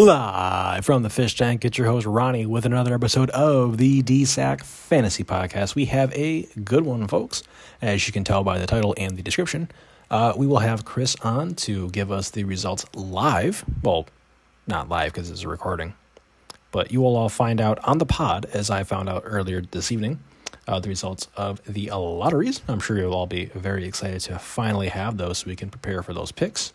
Live from the fish tank, it's your host Ronnie with another episode of the DSAC Fantasy Podcast. We have a good one, folks. As you can tell by the title and the description, uh, we will have Chris on to give us the results live. Well, not live because it's a recording, but you will all find out on the pod, as I found out earlier this evening, uh, the results of the lotteries. I'm sure you'll all be very excited to finally have those so we can prepare for those picks.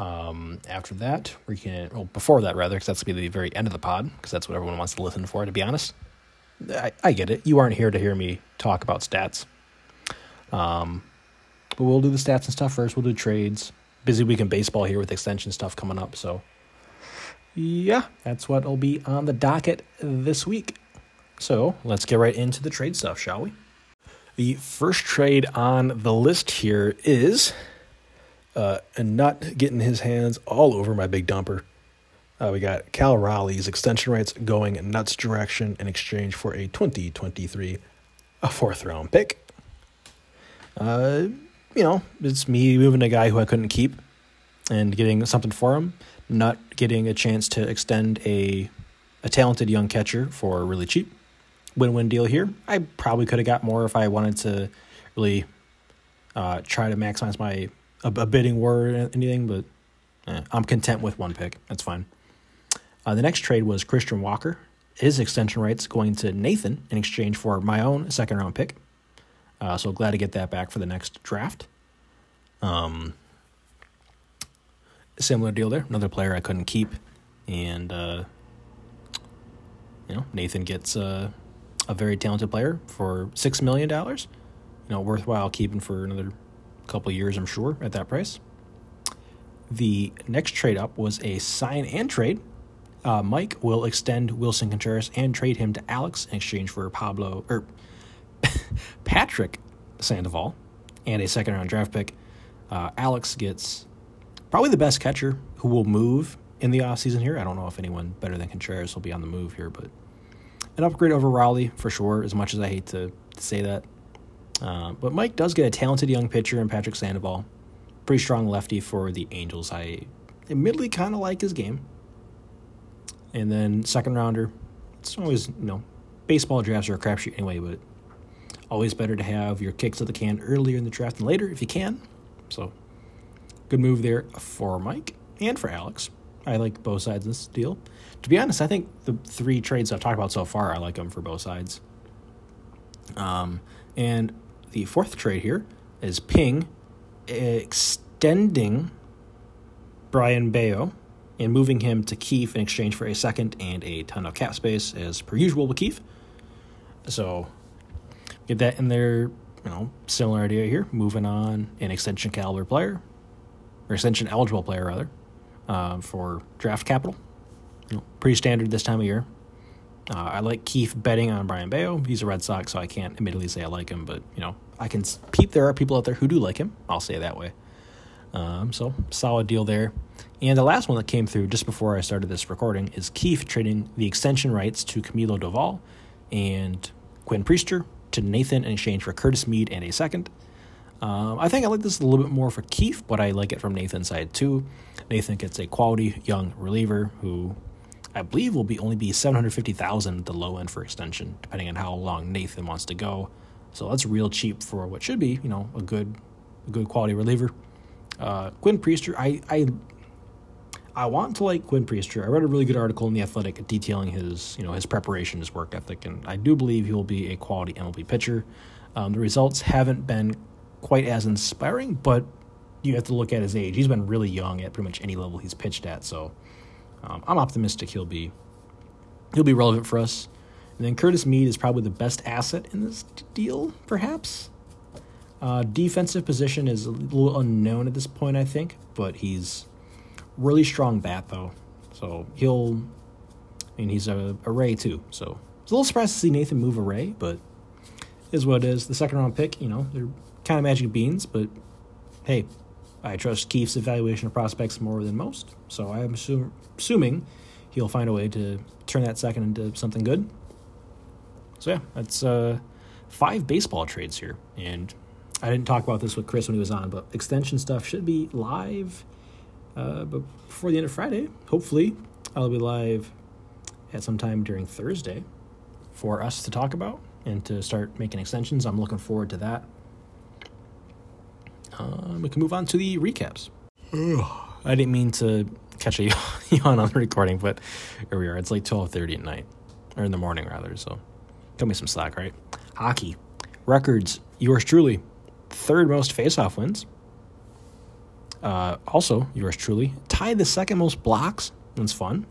Um, after that, we can, well, before that, rather, because that's going to be the very end of the pod, because that's what everyone wants to listen for, to be honest. I, I get it. You aren't here to hear me talk about stats. Um, but we'll do the stats and stuff first. We'll do trades. Busy week in baseball here with extension stuff coming up. So, yeah, that's what will be on the docket this week. So, let's get right into the trade stuff, shall we? The first trade on the list here is uh, and not getting his hands all over my big dumper. Uh, we got Cal Raleigh's extension rights going nuts direction in exchange for a 2023 a fourth round pick. Uh, you know, it's me moving a guy who I couldn't keep and getting something for him, not getting a chance to extend a a talented young catcher for really cheap. Win-win deal here. I probably could have got more if I wanted to really uh, try to maximize my a, a bidding war or anything, but eh, I'm content with one pick. That's fine. Uh, the next trade was Christian Walker. His extension rights going to Nathan in exchange for my own second round pick. Uh, so glad to get that back for the next draft. Um, similar deal there. Another player I couldn't keep, and uh, you know Nathan gets uh, a very talented player for six million dollars. You know, worthwhile keeping for another couple years, I'm sure, at that price. The next trade up was a sign and trade. Uh, Mike will extend Willson Contreras and trade him to Alex in exchange for Pablo or Patrick Sandoval and a second round draft pick. Uh, Alex gets probably the best catcher who will move in the offseason here. I don't know if anyone better than Contreras will be on the move here, but an upgrade over Raleigh for sure, as much as I hate to, to say that. Uh, but Mike does get a talented young pitcher in Patrick Sandoval. Pretty strong lefty for the Angels. I admittedly kind of like his game. And then second rounder, it's always, you know, baseball drafts are a crapshoot anyway, but always better to have your kicks of the can earlier in the draft than later if you can. So good move there for Mike and for Alex. I like both sides of this deal. To be honest, I think the three trades I've talked about so far, I like them for both sides. Um, and the fourth trade here is Ping extending Brayan Bello and moving him to Keefe in exchange for a second and a ton of cap space, as per usual with Keefe. So get that in there, you know, similar idea here. Moving on an extension caliber player, or extension eligible player rather, uh, for draft capital. You know, pretty standard this time of year. Uh, I like Keith betting on Brayan Bello. He's a Red Sox, so I can't admittedly say I like him, but you know I can peep. There are people out there who do like him. I'll say that way. Um, so solid deal there. And the last one that came through just before I started this recording is Keith trading the extension rights to Camilo Doval and Quinn Priester to Nathan in exchange for Curtis Mead and a second. Um, I think I like this a little bit more for Keith, but I like it from Nathan's side too. Nathan gets a quality young reliever who I believe will be only be seven hundred fifty thousand at the low end for extension, depending on how long Nathan wants to go. So that's real cheap for what should be, you know, a good, a good quality reliever. Uh, Quinn Priester, I, I, I want to like Quinn Priester. I read a really good article in the Athletic detailing his, you know, his preparation, his work ethic, and I do believe he will be a quality MLB pitcher. Um, the results haven't been quite as inspiring, but you have to look at his age. He's been really young at pretty much any level he's pitched at, so um, I'm optimistic he'll be he'll be relevant for us. And then Curtis Mead is probably the best asset in this deal, perhaps. Uh, defensive position is a little unknown at this point, I think, but he's really strong bat though, so he'll. I mean, he's a, a Ray too, so it's a little surprised to see Nathan move a Ray, but is what it is. The second round pick, you know, they're kind of magic beans, but hey, I trust Keefe's evaluation of prospects more than most, so I'm assume, assuming he'll find a way to turn that second into something good. So yeah, that's uh, five baseball trades here, and I didn't talk about this with Chris when he was on, but extension stuff should be live uh, but before the end of Friday, hopefully. I'll be live at some time during Thursday for us to talk about and to start making extensions. I'm looking forward to that. Uh, we can move on to the recaps. I didn't mean to catch a yawn on the recording, but here we are. It's like 12:30 at night, or in the morning rather. So, cut me some slack, right? Hockey records. Yours truly, third most faceoff wins. Uh, also, yours truly tied the second most blocks. That's fun.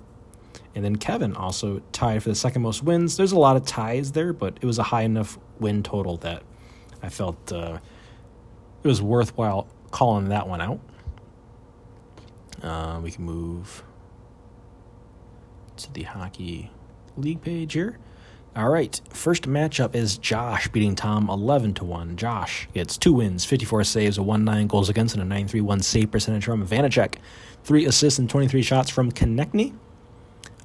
And then Kevin also tied for the second most wins. There's a lot of ties there, but it was a high enough win total that I felt uh, it was worthwhile calling that one out. Uh, we can move to the hockey league page here. All right, first matchup is Josh beating Tom 11 to 1. Josh gets two wins, 54 saves, a 1 9 goals against, and a 931 save percentage from Vanecek. Three assists and 23 shots from Konecny.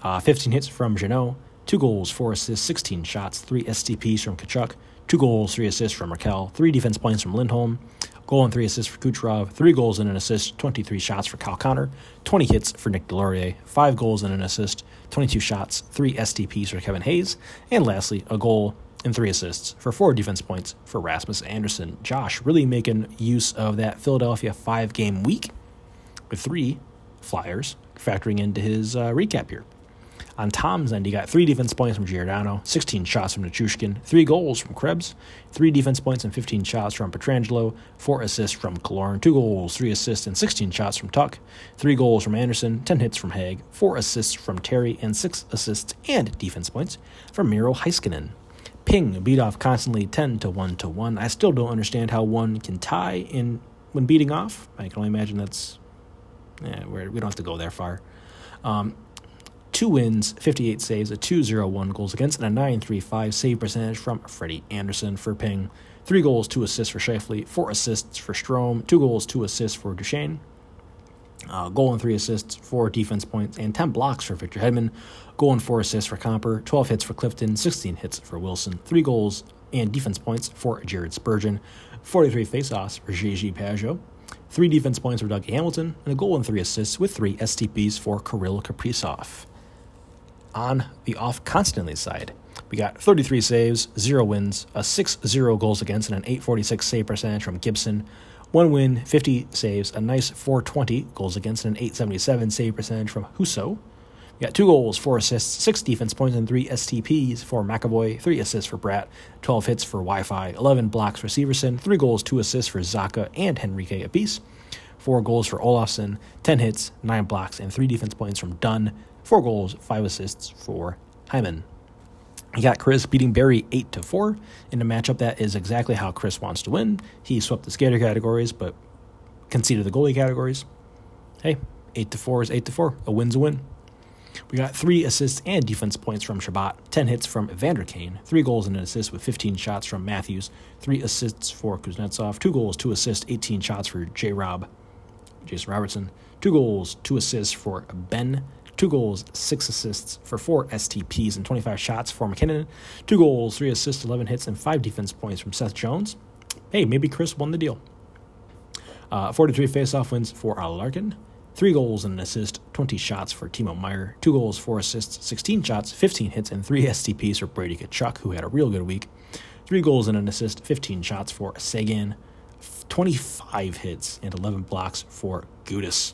Uh, 15 hits from Janot. Two goals, four assists, 16 shots, three STPs from Tkachuk. Two goals, three assists from Rakell. Three defense points from Lindholm. Goal and three assists for Kucherov. Three goals and an assist, 23 shots for Kyle Connor. 20 hits for Nick Deslauriers. Five goals and an assist, 22 shots, three STPs for Kevin Hayes. And lastly, a goal and three assists for four defense points for Rasmus Andersson. Josh really making use of that Philadelphia five game week with three Flyers factoring into his uh, recap here. On Tom's end, he got three defense points from Giordano, 16 shots from Nichushkin, three goals from Krebs, three defense points and 15 shots from Pietrangelo, four assists from Killorn, two goals, three assists, and 16 shots from Tuck, three goals from Anderson, 10 hits from Hague, four assists from Terry, and six assists and defense points from Miro Heiskanen. Ping beat off constantly 10 to 1 to 1. I still don't understand how one can tie in when beating off. I can only imagine that's yeah, we don't have to go there far. Um, two wins, 58 saves, a 2-0-1 goals against, and a 9-3-5 save percentage from Freddie Andersen for Ping. Three goals, two assists for Scheifele, four assists for Strome, two goals, two assists for Duchene. Uh, goal and three assists, four defense points, and 10 blocks for Victor Hedman. Goal and four assists for Compher, 12 hits for Clifton, 16 hits for Wilson, three goals and defense points for Jared Spurgeon, 43 faceoffs for JG Pageau, three defense points for Doug Hamilton, and a goal and three assists with three STPs for Kirill Kaprizov on the off constantly side. We got 33 saves, 0 wins, a 6 0 goals against, and an 846 save percentage from Gibson. One win, 50 saves, a nice 420 goals against, and an 877 save percentage from Husso. We got two goals, four assists, six defense points, and three STPs for McAvoy, three assists for Bratt, 12 hits for Wi Fi, 11 blocks for Severson, three goals, two assists for Zacha and Henrique apiece, four goals for Olofsson, 10 hits, nine blocks, and three defense points from Dunn, four goals, five assists for Hyman. He got Chris beating Barry 8 to 4 in a matchup that is exactly how Chris wants to win. He swept the skater categories, but conceded the goalie categories. Hey, 8 to 4 is 8 to 4. A win's a win. We got three assists and defense points from Chabot, 10 hits from Evander Kane, three goals and an assist with 15 shots from Matthews, three assists for Kuznetsov, two goals, two assists, 18 shots for J. Rob, Jason Robertson, two goals, two assists for Ben two goals, six assists for four STPs and 25 shots for MacKinnon. two goals, three assists, 11 hits, and five defense points from Seth Jones. Hey, maybe Chris won the deal. Uh, 43 faceoff wins for Al Larkin, three goals and an assist, 20 shots for Timo Meier, two goals, four assists, 16 shots, 15 hits, and three STPs for Brady Tkachuk, who had a real good week. Three goals and an assist, 15 shots for Sagan, 25 hits, and 11 blocks for Gudas.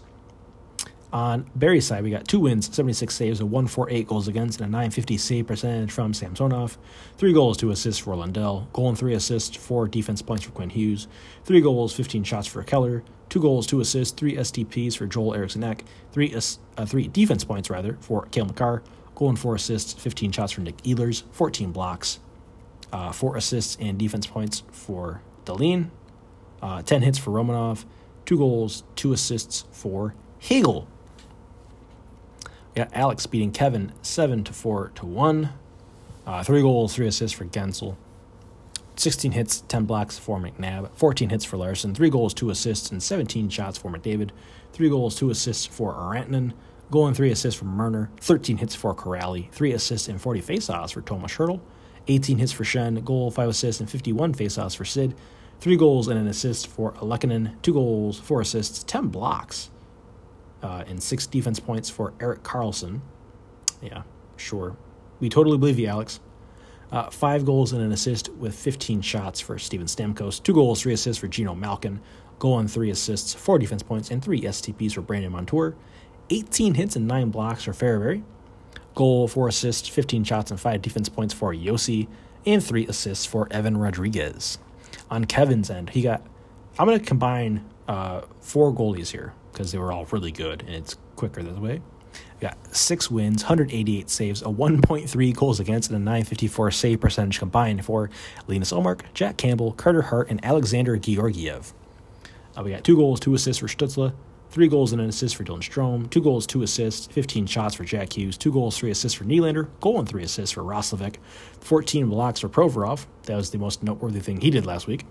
On Barry's side, we got two wins, 76 saves, a 148 goals against, and a 950 save percentage from Samsonov. Three goals, two assists for Lundell. Goal and three assists, four defense points for Quinn Hughes. Three goals, 15 shots for Keller. Two goals, two assists, three STPs for Joel Eriksson Ek. Three, uh, three defense points, rather, for Cale Makar. Goal and four assists, 15 shots for Nick Ehlers. 14 blocks, uh, four assists and defense points for Dahlin. Uh, 10 hits for Romanov. Two goals, two assists for Hagel. Alex beating Kevin seven to four to one. Uh, three goals, three assists for Guentzel. 16 hits, 10 blocks for McNabb, 14 hits for Larson, 3 goals, 2 assists, and 17 shots for McDavid, 3 goals, 2 assists for Rantanen, goal and 3 assists for Marner, 13 hits for Kuraly, 3 assists and 40 faceoffs for Tomas Hertl, 18 hits for Shen, goal, 5 assists, and 51 faceoffs for Sid, 3 goals and an assist for Lehkonen, 2 goals, 4 assists, 10 blocks uh, and six defense points for Erik Karlsson. Yeah, sure. We totally believe you, Alex. Uh, five goals and an assist with 15 shots for Steven Stamkos. Two goals, three assists for Geno Malkin. Goal and three assists, four defense points, and three STPs for Brandon Montour. 18 hits and nine blocks for Fairbury. Goal, four assists, 15 shots, and five defense points for Josi, and three assists for Evan Rodrigues. On Kevin's end, he got. I'm going to combine uh, four goalies here because they were all really good, and it's quicker this way. We got six wins, 188 saves, a 1.3 goals against, and a 954 save percentage combined for Linus Ullmark, Jack Campbell, Carter Hart, and Alexander Georgiev. Uh, we got two goals, two assists for Stützle, three goals and an assist for Dylan Strome, two goals, two assists, 15 shots for Jack Hughes, two goals, three assists for Nylander, goal and three assists for Roslovic, 14 blocks for Provorov. That was the most noteworthy thing he did last week.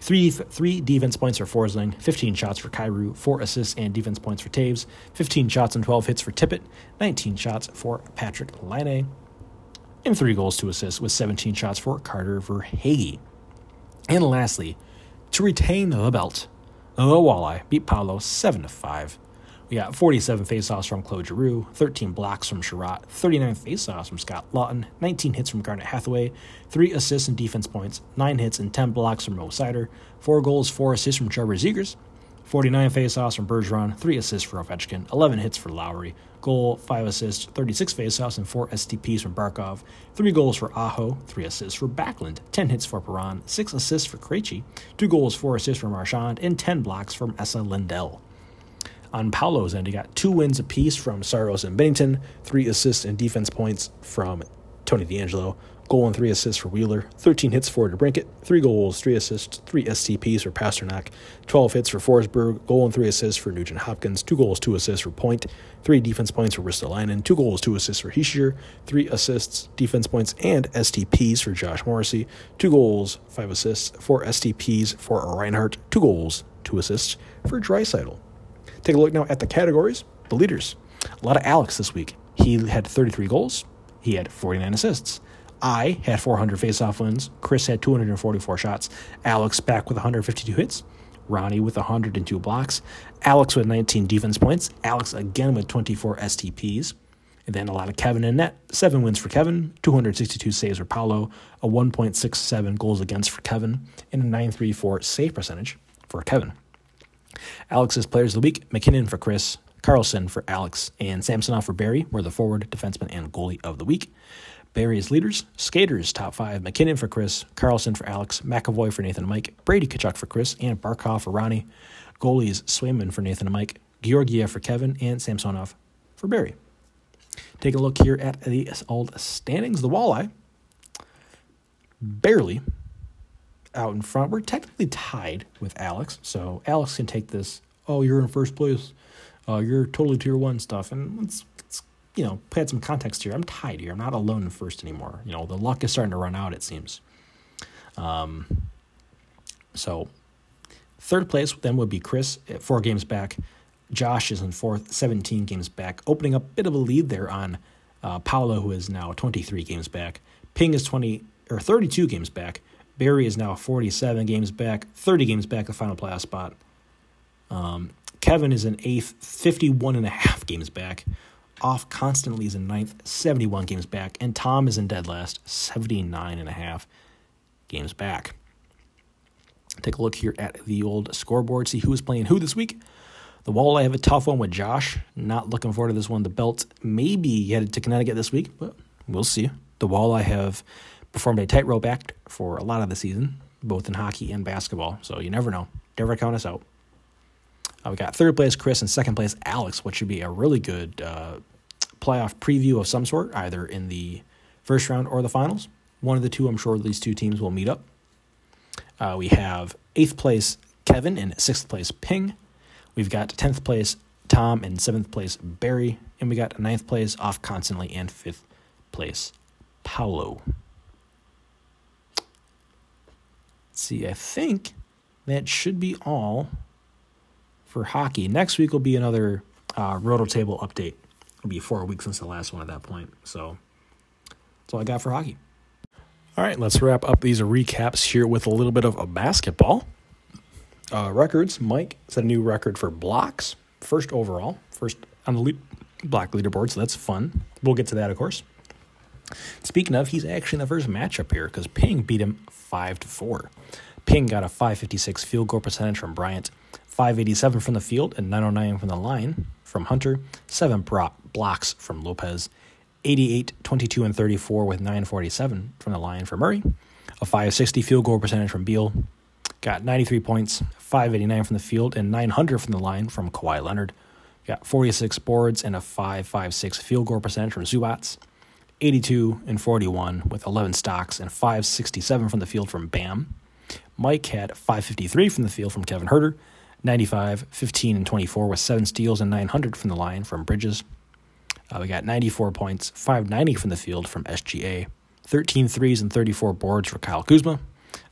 Three, three defense points for Forsling, 15 shots for Kyrou, four assists and defense points for Toews, 15 shots and 12 hits for Tippett, 19 shots for Patrik Laine, and three goals, to assists with 17 shots for Carter Verhaeghe. And lastly, to retain the belt, the Walleye beat Paolo 7 5. We got 47 faceoffs from Claude Giroux, 13 blocks from Chiarot, 39 faceoffs from Scott Laughton, 19 hits from Garnet Hathaway, 3 assists and defense points, 9 hits and 10 blocks from Mo Seider, 4 goals, 4 assists from Trevor Zegras, 49 faceoffs from Bergeron, 3 assists for Ovechkin, 11 hits for Lowry, goal, 5 assists, 36 faceoffs, and 4 STPs from Barkov, 3 goals for Aho, 3 assists for Backlund, 10 hits for Perron, 6 assists for Krejci, 2 goals, 4 assists for Marchand, and 10 blocks from Esa Lindell. On Paolo's end, he got two wins apiece from Saros and Binnington, three assists and defense points from Tony DeAngelo, goal and three assists for Wheeler, 13 hits for DeBrincat, three goals, three assists, three STPs for Pastrnak, 12 hits for Forsberg, goal and three assists for Nugent Hopkins, two goals, two assists for Point, three defense points for Ristolainen, two goals, two assists for Hischier, three assists, defense points, and STPs for Josh Morrissey, two goals, five assists, four STPs for Reinhart, two goals, two assists for Draisaitl. Take a look now at the categories. The leaders. A lot of Alex this week. He had 33 goals. He had 49 assists. I had 400 faceoff wins. Chris had 244 shots. Alex back with 152 hits. Ronnie with 102 blocks. Alex with 19 defense points. Alex again with 24 STPs. And then a lot of Kevin in net. Seven wins for Kevin, 262 saves for Paolo, a 1.67 goals against for Kevin, and a 934 save percentage for Kevin. Alex's players of the week MacKinnon for Chris, Karlsson for Alex, and Samsonov for Barry were the forward, defenseman, and goalie of the week. Barry's leaders, skaters, top five MacKinnon for Chris, Karlsson for Alex, McAvoy for Nathan and Mike, Brady Tkachuk for Chris, and Barkov for Ronnie. Goalies, Swayman for Nathan and Mike, Georgiev for Kevin, and Samsonov for Barry. Take a look here at the old standings. The walleye, barely out in front. We're technically tied with Alex, so Alex can take this. Oh, you're in first place. Uh, you're totally tier one stuff, and let's, let's you know add some context here. I'm tied here. I'm not alone in first anymore. You know the luck is starting to run out. It seems. Um. So, third place then would be Chris at four games back. Josh is in fourth, 17 games back, opening up a bit of a lead there on uh, Paolo, who is now 23 games back. Ping is 20 or 32 games back. Barry is now 47 games back, 30 games back, the final playoff spot. Um, Kevin is in eighth, 51 and a half games back. Off constantly is in ninth, 71 games back. And Tom is in dead last, 79 and a half games back. Take a look here at the old scoreboard, see who is playing who this week. The Wall, I have a tough one with Josh. Not looking forward to this one. The Belt maybe headed to Connecticut this week, but we'll see. The Wall, I have performed a tightrope act for a lot of the season, both in hockey and basketball. So you never know. Never count us out. Uh, we got third place Chris and second place Alex, which should be a really good uh, playoff preview of some sort, either in the first round or the finals. One of the two, I'm sure these two teams will meet up. Uh, we have eighth place Kevin and sixth place Ping. We've got tenth place Tom and seventh place Barry, and we got ninth place off constantly and fifth place Paolo. See, I think that should be all for hockey. Next week will be another uh, Roto Table update. It'll be four weeks since the last one at that point. So that's all I got for hockey. All right, let's wrap up these recaps here with a little bit of a basketball. Uh, records Mike set a new record for blocks. first overall, first on the lead, black leaderboard, so that's fun. We'll get to that, of course. Speaking of, he's actually in the first matchup here because Ping beat him 5 to 4. Ping got a 556 field goal percentage from Bryant, 587 from the field, and 909 from the line from Hunter, 7 blocks from Lopez, 88, 22, and 34 with 947 from the line for Murray, a 560 field goal percentage from Beal, got 93 points, 589 from the field, and 900 from the line from Kawhi Leonard. Got 46 boards and a 556 field goal percentage from Zubac. 82 and 41 with 11 stocks and 567 from the field from Bam. Mike had 553 from the field from Kevin Huerter, 95, 15 and 24 with 7 steals and 900 from the line from Bridges. Uh, we got 94 points, 590 from the field from SGA, 13 threes and 34 boards for Kyle Kuzma,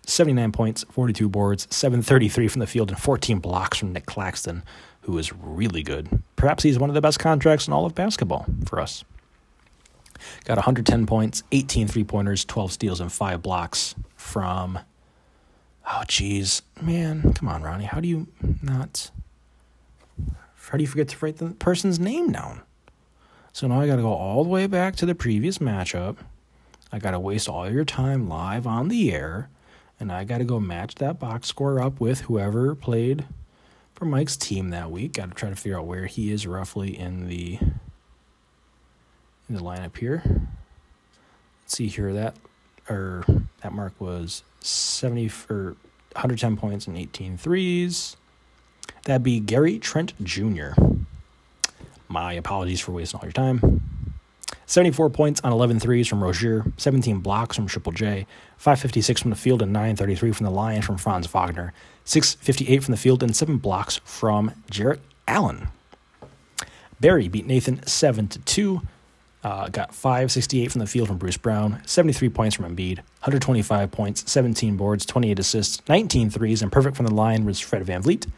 79 points, 42 boards, 733 from the field, and 14 blocks from Nick Claxton, who is really good. Perhaps he's one of the best contracts in all of basketball for us. Got 110 points, 18 three pointers, 12 steals, and 5 blocks from. Oh, jeez. Man, come on, Ronnie. How do you not. How do you forget to write the person's name down? So now I got to go all the way back to the previous matchup. I got to waste all your time live on the air. And I got to go match that box score up with whoever played for Mike's team that week. Got to try to figure out where he is roughly in the in the lineup here. Let's see here that or that mark was 70 or 110 points and 18 threes. That'd be Gary Trent Jr. My apologies for wasting all your time. 74 points on 11 threes from Rozier, 17 blocks from Triple J, 556 from the field and 933 from the line from Franz Wagner, 658 from the field and 7 blocks from Jarrett Allen. Barry beat Nathan 7 to 2. Uh, got 568 from the field from Bruce Brown, 73 points from Embiid, 125 points, 17 boards, 28 assists, 19 threes, and perfect from the line was Fred VanVleet.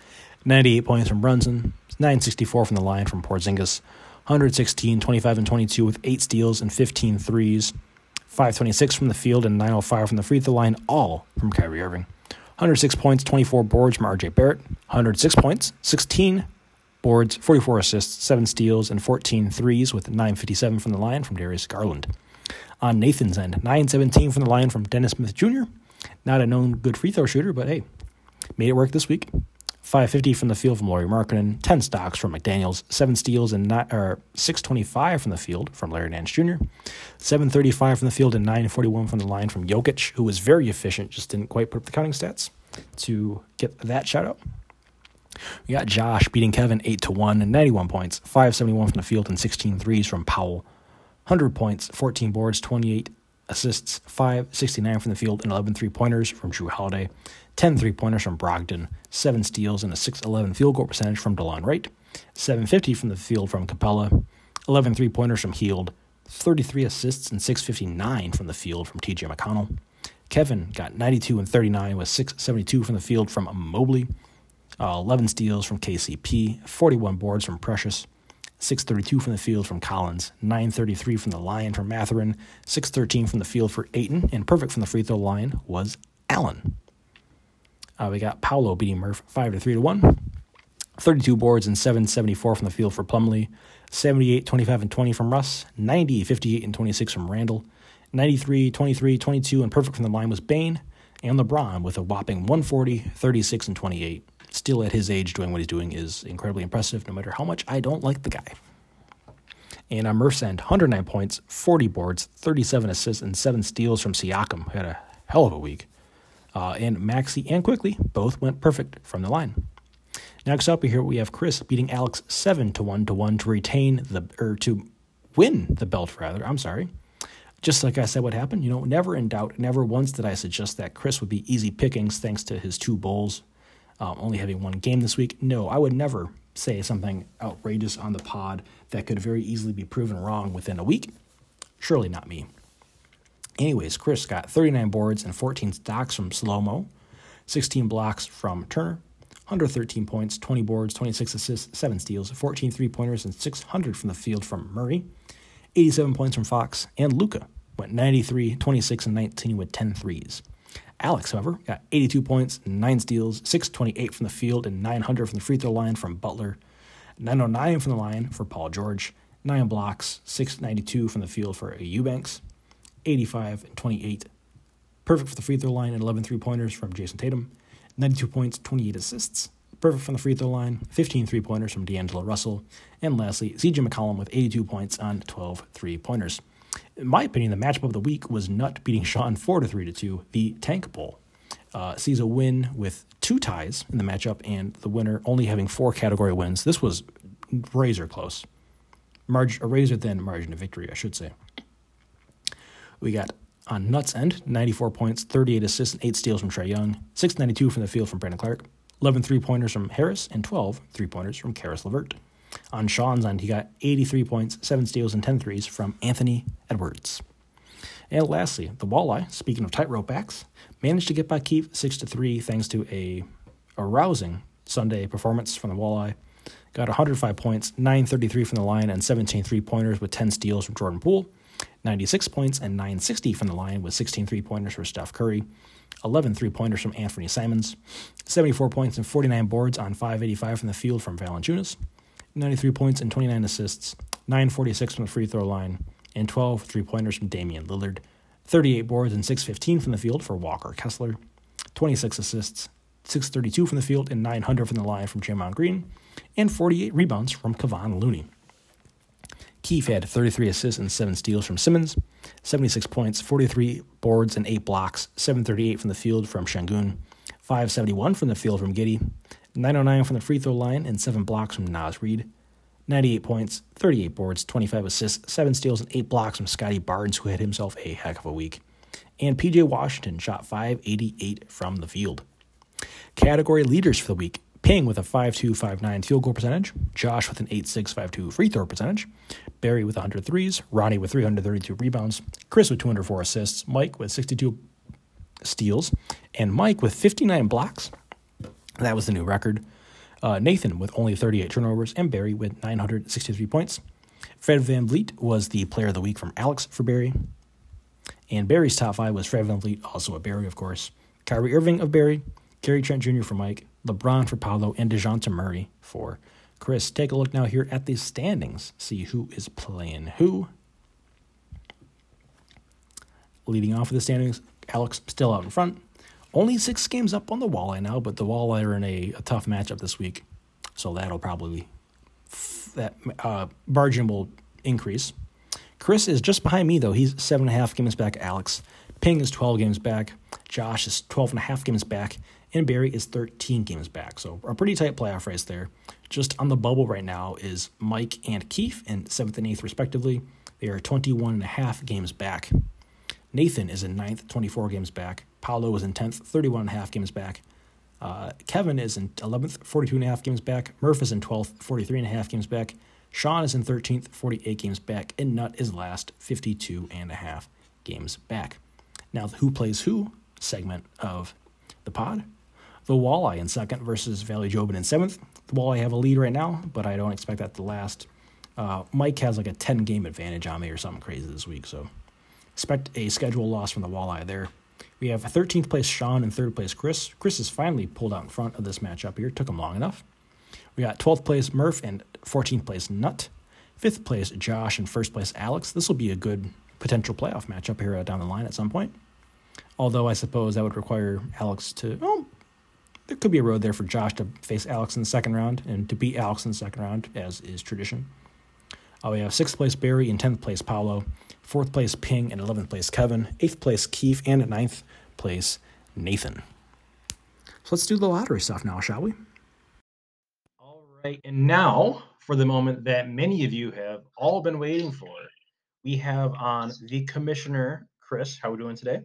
98 points from Brunson, 964 from the line from Porzingis, 116, 25, and 22 with 8 steals and 15 threes, 526 from the field and 905 from the free throw line, all from Kyrie Irving. 106 points, 24 boards from RJ Barrett, 106 points, 16 boards, 44 assists, 7 steals, and 14 threes with 957 from the line from Darius Garland. On Nathan's end, 917 from the line from Dennis Smith Jr., not a known good free throw shooter, but hey, made it work this week. 550 from the field from Lauri Markkanen, 10 stocks from McDaniels, 7 steals and not, or 625 from the field from Larry Nance Jr., 735 from the field and 941 from the line from Jokic, who was very efficient, just didn't quite put up the counting stats to get that shout out. We got Josh beating Kevin 8 to 1 and 91 points, 571 from the field and 16 threes from Powell, 100 points, 14 boards, 28 assists, 569 from the field and 11 three pointers from Jrue Holiday. 10 three pointers from Brogdon, 7 steals, and a 6'11 field goal percentage from Delon Wright, 750 from the field from Capela, 11 three pointers from Hield, 33 assists, and 659 from the field from TJ McConnell. Kevin got 92 and 39 with 672 from the field from Mobley, uh, 11 steals from KCP, 41 boards from Precious, 632 from the field from Collins, 933 from the line from Mathurin, 613 from the field for Ayton, and perfect from the free throw line was Allen. Uh, we got Paolo beating Murph 5 to 3 to 1. 32 boards and 774 from the field for Plumlee. 78, 25, and 20 from Russ. 90, 58, and 26 from Randall, 93, 23, 22, and perfect from the line was Bane, And LeBron with a whopping 140, 36, and 28. Still at his age, doing what he's doing is incredibly impressive, no matter how much I don't like the guy. And on Murph's end, 109 points, 40 boards, 37 assists, and 7 steals from Siakam. Had a hell of a week. Uh, and Maxey and Quickley both went perfect from the line. Next up here we have Chris beating Alex seven to one to one to retain the or to win the belt rather. I'm sorry. Just like I said, what happened? You know, never in doubt. Never once did I suggest that Chris would be easy pickings thanks to his two bowls, um, only having one game this week. No, I would never say something outrageous on the pod that could very easily be proven wrong within a week. Surely not me. Anyways, Chris got 39 boards and 14 stocks from Slow 16 blocks from Turner, 113 points, 20 boards, 26 assists, 7 steals, 14 three pointers, and 600 from the field from Murray, 87 points from Fox, and Luka went 93, 26, and 19 with 10 threes. Alex, however, got 82 points, 9 steals, 628 from the field, and 900 from the free throw line from Butler, 909 from the line for Paul George, 9 blocks, 692 from the field for Eubanks, 85 and 28. Perfect for the free throw line and 11 three pointers from Jayson Tatum, 92 points, 28 assists. Perfect from the free throw line, 15 three pointers from D'Angelo Russell. And lastly, CJ McCollum with 82 points on 12 three pointers. In my opinion, the matchup of the week was Nut beating Sean 4 to 3 to 2, the Tank Bowl. Uh, sees a win with two ties in the matchup, and the winner only having four category wins. This was razor close. Marg- a razor thin margin of victory, I should say. We got on Nuts end, 94 points, 38 assists, and 8 steals from Trae Young, 692 from the field from Brandon Clarke, 11 three pointers from Harris, and 12 three pointers from Caris LeVert. On Sean's end, he got 83 points, 7 steals, and 10 threes from Anthony Edwards. And lastly, the Walleye, speaking of tightrope backs, managed to get by Keefe 6 to 3 thanks to a, arousing Sunday performance from the Walleye. Got 105 points, 933 from the line, and 17 three pointers with 10 steals from Jordan Poole. 96 points and 960 from the line with 16 three pointers for Steph Curry. 11 three pointers from Anthony Simons. 74 points and 49 boards on 585 from the field from Valanciunas. 93 points and 29 assists. 946 from the free throw line. And 12 three pointers from Damian Lillard. 38 boards and 615 from the field for Walker Kessler. 26 assists. 632 from the field and 900 from the line from Draymond Green. And 48 rebounds from Kevon Looney. Keefe had 33 assists and 7 steals from Simmons, 76 points, 43 boards, and 8 blocks, 738 from the field from Sengun, 571 from the field from Giddey, 909 from the free throw line, and 7 blocks from Naz Reid, 98 points, 38 boards, 25 assists, 7 steals, and 8 blocks from Scotty Barnes, who had himself a heck of a week. And PJ Washington shot 588 from the field. Category leaders for the week Ping with a 5.259 field goal percentage, Josh with an 8.652 free throw percentage, Barry with 103s, Ronnie with 332 rebounds, Chris with 204 assists, Mike with 62 steals, and Mike with 59 blocks. That was the new record. Uh, Nathan with only 38 turnovers, and Barry with 963 points. Fred Van VanVleet was the player of the week from Alex for Barry. And Barry's top five was Fred Van VanVleet, also a Barry, of course. Kyrie Irving of Barry, Gary Trent Jr. for Mike, LeBron for Paolo, and Dejounte Murray for Chris. Take a look now here at the standings. See who is playing who. Leading off of the standings, Alex still out in front. Only six games up on the walleye now, but the walleye are in a, a tough matchup this week. So that'll probably, that uh, margin will increase. Chris is just behind me, though. He's seven and a half games back. Alex. Ping is 12 games back. Josh is 12 and a half games back and Barry is 13 games back. So a pretty tight playoff race there. Just on the bubble right now is Mike and Keith in seventh and eighth respectively. They are 21 and a half games back. Nathan is in ninth, 24 games back. Paolo is in 10th, 31 and a half games back. Uh, Kevin is in 11th, 42 and a half games back. Murph is in 12th, 43 and a half games back. Sean is in 13th, 48 games back. And Nut is last, 52 and a half games back. Now, the Who Plays Who segment of the pod the Walleye in second versus Valley Jobin in seventh. The Walleye have a lead right now, but I don't expect that to last. Uh, Mike has like a 10 game advantage on me or something crazy this week, so expect a schedule loss from the Walleye there. We have 13th place Sean and third place Chris. Chris is finally pulled out in front of this matchup here. Took him long enough. We got 12th place Murph and 14th place Nut. Fifth place Josh and first place Alex. This will be a good potential playoff matchup here down the line at some point. Although I suppose that would require Alex to, well, there could be a road there for Josh to face Alex in the second round and to beat Alex in the second round, as is tradition. Uh, we have sixth place Barry and tenth place Paolo, fourth place Ping and eleventh place Kevin, eighth place Keith, and ninth place Nathan. So let's do the lottery stuff now, shall we? All right, and now for the moment that many of you have all been waiting for, we have on the commissioner Chris. How are we doing today?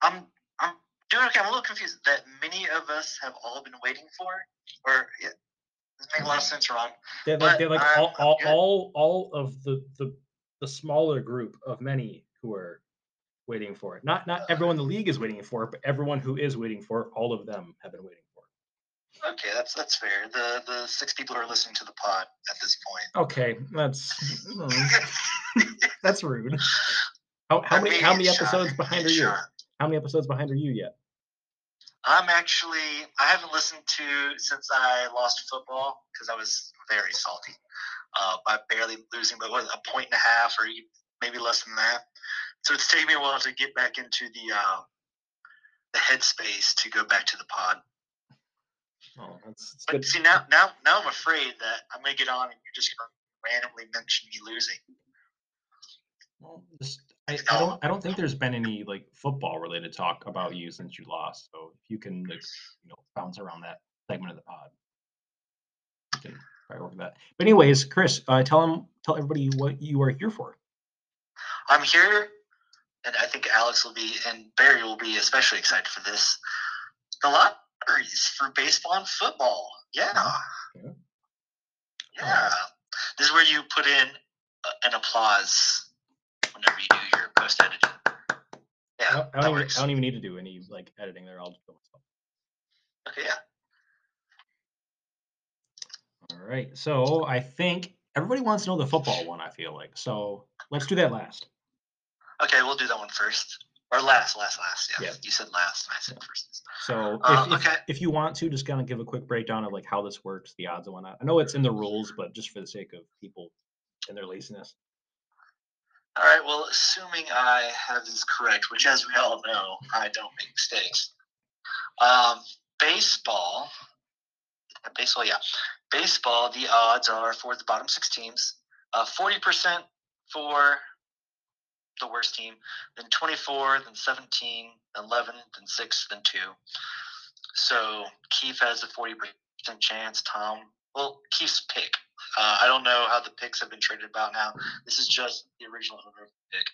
I'm I'm Doing okay. I'm a little confused. That many of us have all been waiting for, or yeah, doesn't make a lot of sense, Ron. They're like, they're like all, all, all, all of the, the the smaller group of many who are waiting for it. Not not everyone in the league is waiting for it, but everyone who is waiting for it, all of them have been waiting for it. Okay, that's that's fair. The the six people who are listening to the pod at this point. Okay, that's that's rude. How, how many how many episodes behind are you? How many episodes behind are you yet? I'm actually I haven't listened to since I lost football because I was very salty uh, by barely losing, but what a point and a half or maybe less than that. So it's taken me a while to get back into the uh, the headspace to go back to the pod. Oh, that's, that's But good. see now now now I'm afraid that I'm gonna get on and you're just gonna randomly mention me losing. Well, just, I, I don't I don't think there's been any like football related talk about you since you lost. So if you can like you know bounce around that segment of the pod, you can probably work that. But anyways, Chris, uh, tell them tell everybody what you are here for. I'm here, and I think Alex will be and Barry will be especially excited for this. The lotteries for baseball and football. Yeah. Yeah. Yeah. This is where you put in an applause whenever you do your post editing. I Yeah, don't, I, don't even. I don't even need to do any like editing there. I'll just do it myself. Okay, yeah. All right. So I think everybody wants to know the football one. I feel like so. Let's do that last. Okay, we'll do that one first. Or last, last, last. Yeah. Yeah. You said last, and I said first. So Uh, if, if, okay. if you want to, just kind of give a quick breakdown of like how this works, the odds and whatnot. I know it's in the rules, but just for the sake of people and their laziness. All right. Well, assuming I have this correct, which, as we all know, I don't make mistakes. Um, baseball. Baseball, yeah. Baseball. The odds are for the bottom six teams. Uh, Forty percent for the worst team, then twenty-four, then 17, 11, then six, then two. So Keith has a forty percent chance. Tom, well, Keith's pick. Uh, I don't know how the picks have been traded about now. This is just the original owner pick.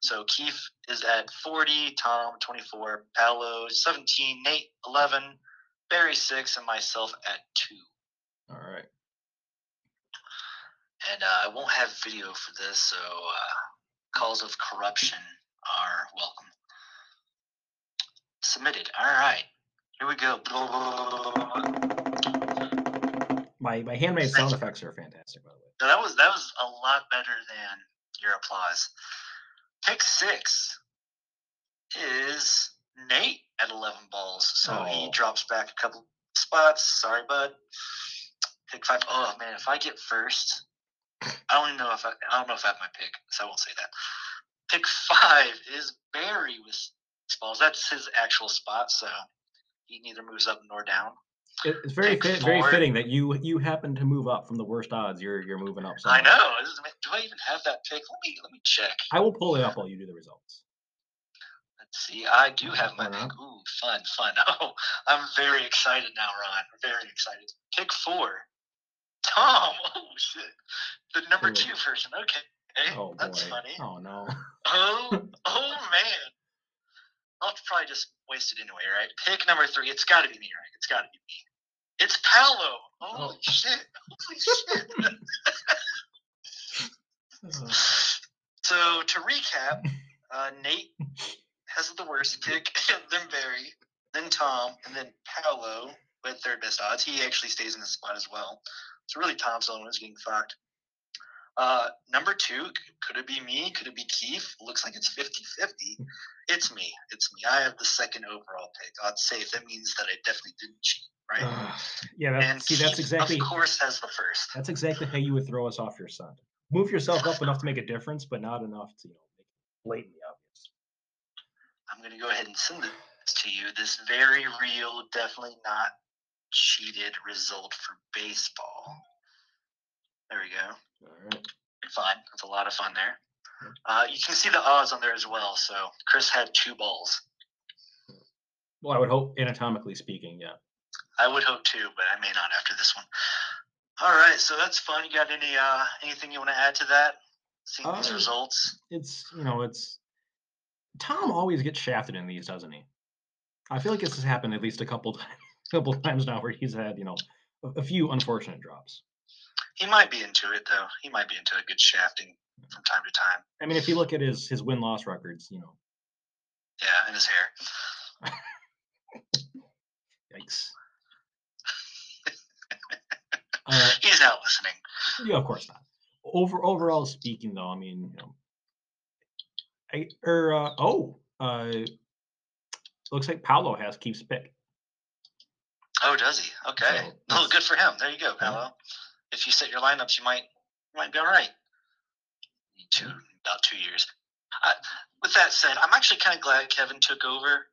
So Keith is at 40, Tom 24, Paolo 17, Nate 11, Barry 6, and myself at 2. All right. And uh, I won't have video for this, so uh, calls of corruption are welcome. Submitted. All right. Here we go. My my handmade sound effects are fantastic, by the way. That was that was a lot better than your applause. Pick six is Nate at eleven balls, so he Oh. drops back a couple spots. Sorry, bud. Pick five. Oh man, if I get first, I don't even know if I, I don't know if I have my pick, so I won't say that. Pick five is Barry with six balls. That's his actual spot, so he neither moves up nor down. It's very fit, very fitting that you you happen to move up from the worst odds. You're you're moving up. I know. Do I even have that pick? Let me let me check. I will pull it up while you do the results. Let's see. I do have my pick. Ooh, fun, fun. Oh, I'm very excited now, Ron. Very excited. Pick four. Tom. Oh shit. The number two version. Okay. Oh boy. That's funny. Oh no. Oh, oh man. I'll probably just waste it anyway, right? Pick number three. It's got to be me, right? It's got to be me. It's Paolo. Holy Oh. shit. Holy shit. So to recap, uh, Nate has the worst pick, then Barry, then Tom, and then Paolo with third best odds. He actually stays in the spot as well. So really, Tom's the only one who's getting fucked. Uh, number two, could it be me? Could it be Keith? Looks like it's 50 50. It's me. It's me. I have the second overall pick. Odds safe. That means that I definitely didn't cheat, right? uh, yeah, that's, and see, that's exactly of course, has the first. that's exactly how you would throw us off your scent. Move yourself up enough to make a difference, but not enough to you know make it blatantly obvious. I'm going to go ahead and send this to you. This very real, definitely not cheated result for baseball. There we go. All right. Fun. That's a lot of fun there. Uh, you can see the odds on there as well. So Chris had two balls. Well, I would hope, anatomically speaking, yeah. I would hope too, but I may not after this one. All right, so that's fun. You got any uh, anything you want to add to that? Seeing these Uh, results. It's you know, it's Tom always gets shafted in these, doesn't he? I feel like this has happened at least a couple times, couple of times now, where he's had you know a, a few unfortunate drops. He might be into it though. He might be into a good shafting from time to time. I mean, if you look at his his win loss records, you know, Yeah, and his hair. yikes. Uh, He's not listening. yeah, of course not. Over overall speaking, though, I mean, you know, I or uh, oh, uh, looks like Paolo has keeps pick. Oh, does he? Okay. So, oh, good for him. There you go, Paolo. If you set your lineups, you might you might be all right. Two about two years. With that said, I'm actually kind of glad Kevin took over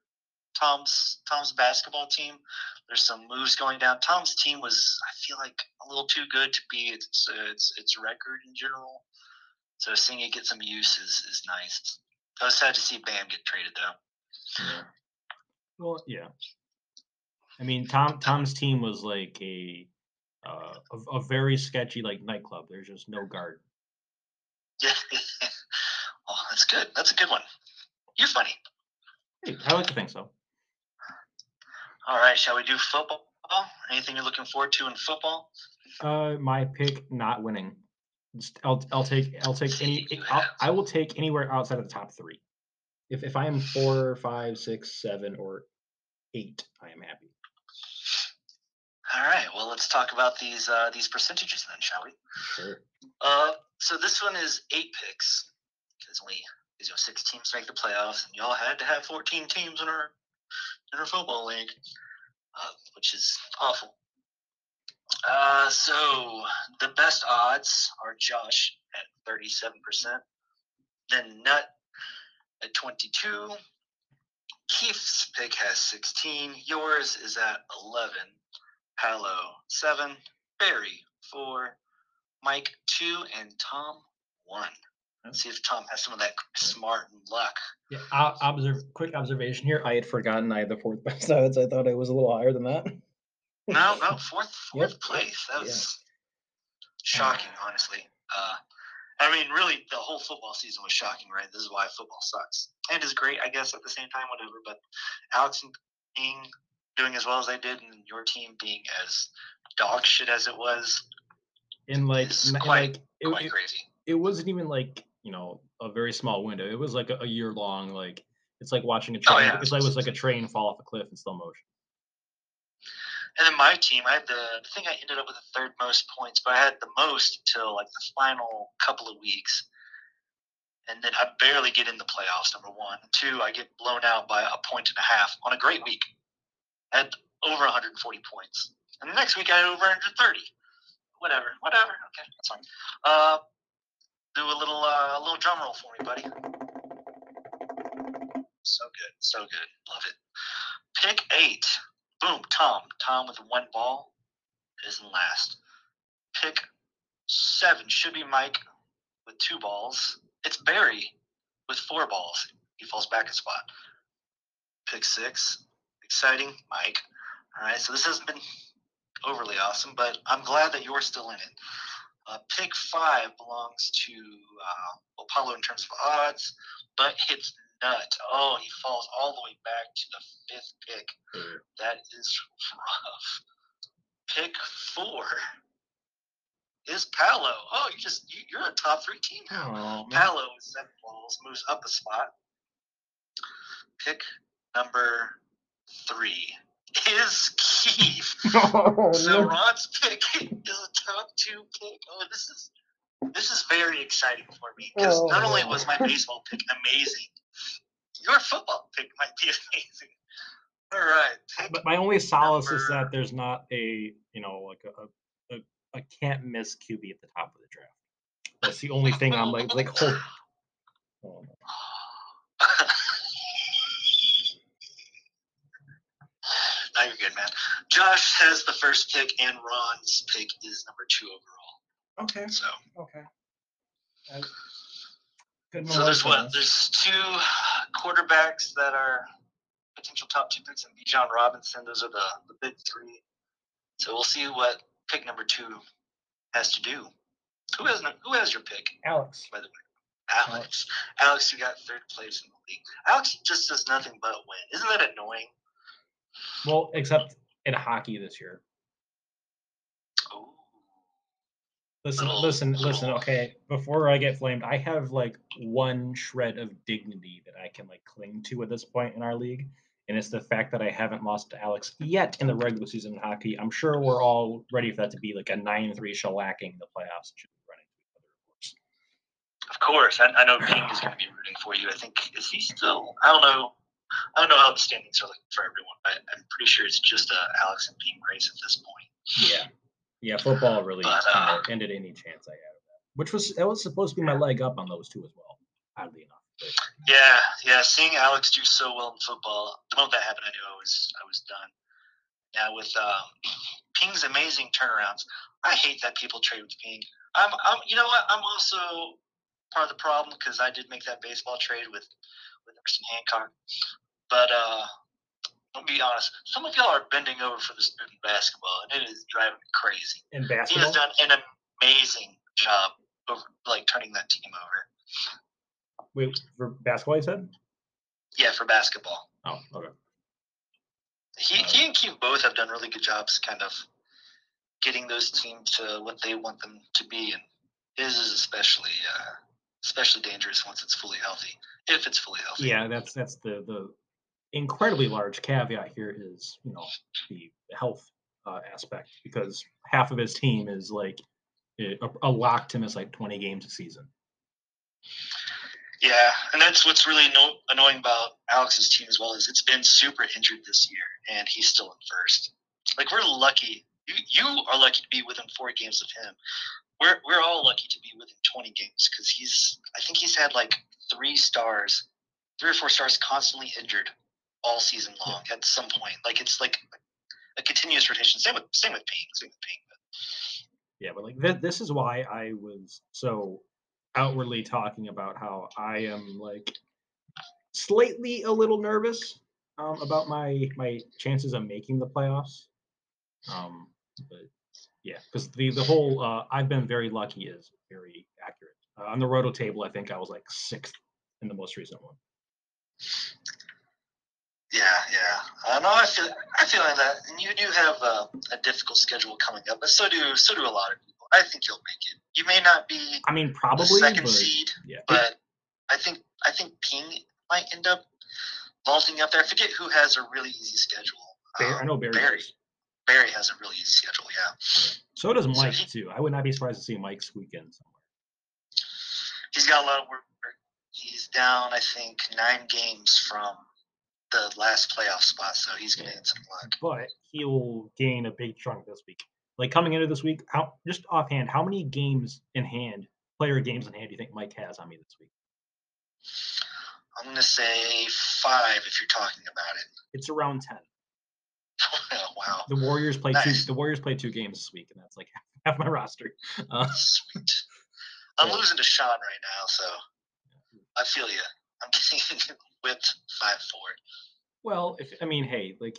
Tom's Tom's basketball team. There's some moves going down. Tom's team was, I feel like, a little too good to be its its its record in general. So seeing it get some use is, is nice. I was sad to see Bam get traded though. Yeah. Well, yeah. I mean, Tom Tom's team was like a uh, a, a very sketchy like nightclub. There's just no guard. Yeah. oh, that's good. That's a good one. You're funny. Hey, I like to think so. All right, shall we do football? Anything you're looking forward to in football? Uh, my pick not winning. I'll I'll take I'll take any I'll. I will take anywhere outside of the top three. If if I am four, five, six, seven, or eight, I am happy. All right. Well, let's talk about these uh, these percentages then, shall we? Sure. Uh, so this one is eight picks because only because you know six teams make the playoffs, and y'all had to have fourteen teams in our in our football league, uh, which is awful. Uh, so the best odds are Josh at thirty-seven percent, then Nut at twenty-two. Keith's pick has sixteen. Yours is at eleven. Paolo seven. Barry four. Mike two, and Tom one. Let's see if Tom has some of that smart and luck. Yeah. Observe. Quick observation here. I had forgotten I had the fourth best odds. I thought it was a little higher than that. No, no, fourth, fourth yep, place. That yeah. was shocking, honestly. Uh, I mean, really, the whole football season was shocking, right? This is why football sucks, and is great, I guess, at the same time, whatever. But Alex and Ping doing as well as they did, and your team being as dog shit as it was, And like, quite- like it, quite crazy. it wasn't even like you know a very small window. It was like a, a year long. Like it's like watching a Oh, train. yeah. It's like it was like a train fall off a cliff in slow motion. And then my team, I had the I think I ended up with the third most points, but I had the most until like the final couple of weeks. And then I barely get in the playoffs, number one. Two, I get blown out by a point and a half on a great week. Had over 140 points. And the next week I had over 130. Whatever, whatever. Okay, that's fine. Uh, do a little uh, a little drum roll for me, buddy. So good, so good. Love it. Pick eight. Boom, Tom. Tom with one ball is last. Pick seven should be Mike with two balls. It's Barry with four balls. He falls back a spot. Pick six. Exciting, Mike. All right, so this hasn't been overly awesome, but I'm glad that you're still in it. Uh, pick five belongs to uh, Apollo in terms of odds, but hits nut. Oh, he falls all the way back to the fifth pick. That is rough. Pick four is Paolo. Oh, you just you, you're a top three team now. Oh, with seven balls moves up a spot. Pick number three is Keith. So Ron's pick is a top two pick. Oh, this is this is very exciting for me because not only oh. was my baseball pick amazing, your football pick might be amazing. All right, But my only solace is that there's not a you know like a, a, a, a can't miss QB at the top of the draft. That's the only thing I'm like like hold. Oh, no. Now you're good, man. Josh has the first pick, and Ron's pick is number two overall. Okay. So, Okay. I- Good so there's what? There's two quarterbacks that are potential top two picks, and Bijan Robinson. Those are the the big three. So we'll see what pick number two has to do. Who has no- who has your pick? Alex. By the way, Alex. Alex, you got third place in the league. Alex just does nothing but win. Isn't that annoying? Well, except in hockey this year. Oh. Listen, Little- listen, listen. Okay, before I get flamed, I have like one shred of dignity that I can like cling to at this point in our league, and it's the fact that I haven't lost to Alex yet in the regular season in hockey. I'm sure we're all ready for that to be like a nine-three shellacking in the playoffs. should be running to each other, of course. Of course, I, I know King is going to be rooting for you. I think is he still? I don't know I don't know how the standings are looking for everyone, but I'm pretty sure it's just a Alex and Ping race at this point. Yeah, yeah. Football really But, uh, ended any chance I had of that, which was that was supposed to be my leg up on those two as well. Oddly enough, but Yeah, yeah. Seeing Alex do so well in football, the moment that happened, I knew I was I was done. Now with um, Ping's amazing turnarounds, I hate that people trade with Ping. I'm, I'm you know what? I'm also part of the problem because I did make that baseball trade with with Emerson Hancock. But uh, I'll be honest, some of y'all are bending over for this dude in basketball, and it is driving me crazy. in He basketball, has done an amazing job of like turning that team over. wait for basketball, you said? Yeah, for basketball. Oh, okay. he, he and Keith both have done really good jobs kind of getting those teams to what they want them to be and his is especially uh, especially dangerous once it's fully healthy if it's fully healthy Yeah, that's that's the the incredibly large caveat here is you know the health uh, aspect because half of his team is like a, a lock to miss like 20 games a season. yeah and that's what's really no, annoying about alex's team as well is it's been super injured this year and he's still in first like we're lucky you, you are lucky to be within four games of him we're, we're all lucky to be within 20 games because he's i think he's had like three stars three or four stars constantly injured all season long at some point like it's like a continuous rotation same with same with Ping, same with Ping. Yeah, but like th- this is why I was so outwardly talking about how I am like slightly a little nervous um, about my my chances of making the playoffs. Um, but yeah, because the the whole uh, I've been very lucky is very accurate. Uh, on the roto table, I think I was like sixth in the most recent one. Yeah, yeah. I know. I feel. I feel like that. And you do have a, a difficult schedule coming up, but so do so do a lot of people. I think you'll make it. You may not be I mean, the probably, second but seed, yeah, but I think I think Ping might end up vaulting up there. I forget who has a really easy schedule. Bear, I Um, know Barry. Barry. does. Barry has a really easy schedule. Yeah, So does So Mike he- too. I would not be surprised to see Mike squeak in somewhere. he's got a lot of work. He's down, I think, nine games from the last playoff spot, so he's gonna Yeah. get some luck. but he will gain a big chunk this week. Like coming into this week, how just offhand, how many games in hand, player games in hand, do you think Mike has on me this week? I'm gonna say five if you're talking about it. It's around ten. wow, The Warriors play Nice. two. The Warriors play two games this week, and that's like half my roster. Uh, sweet. I'm So- losing to Sean right now, so I feel you. I'm getting whipped five four. well, if I mean, hey, like